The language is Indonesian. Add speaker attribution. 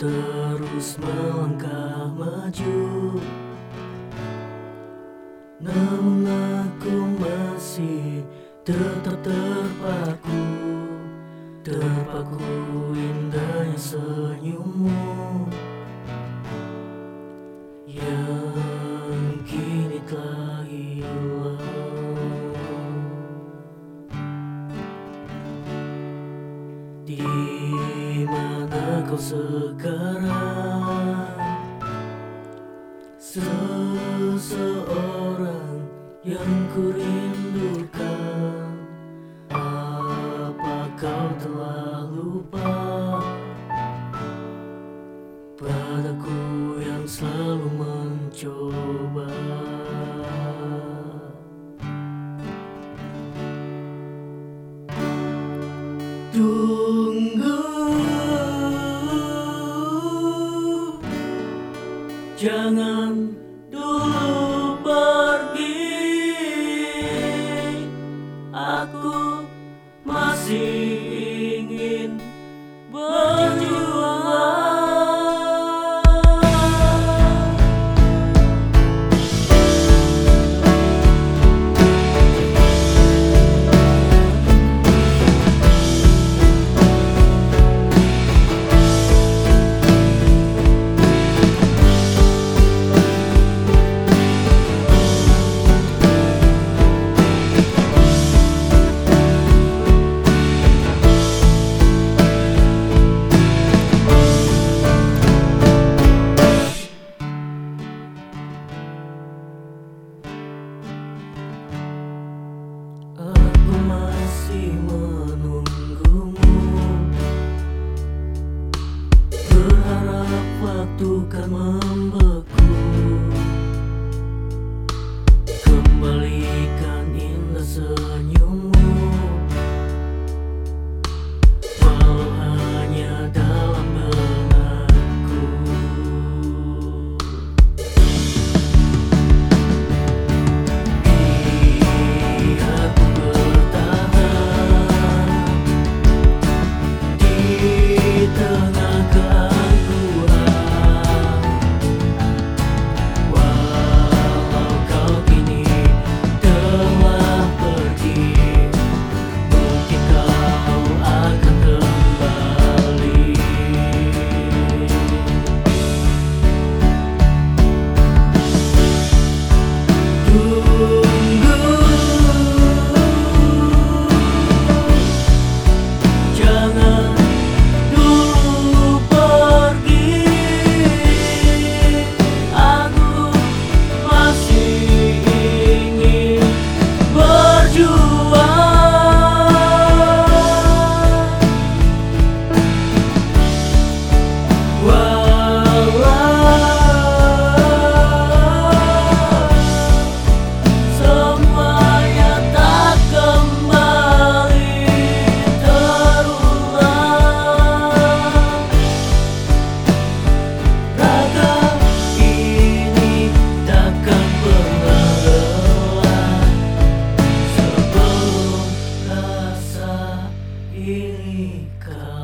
Speaker 1: Terus melangkah maju. Namun aku masih tetap terpaku Terpaku indahnya senyummu. Yang Di mana kau sekarang Seseorang yang ku rindukan wake up.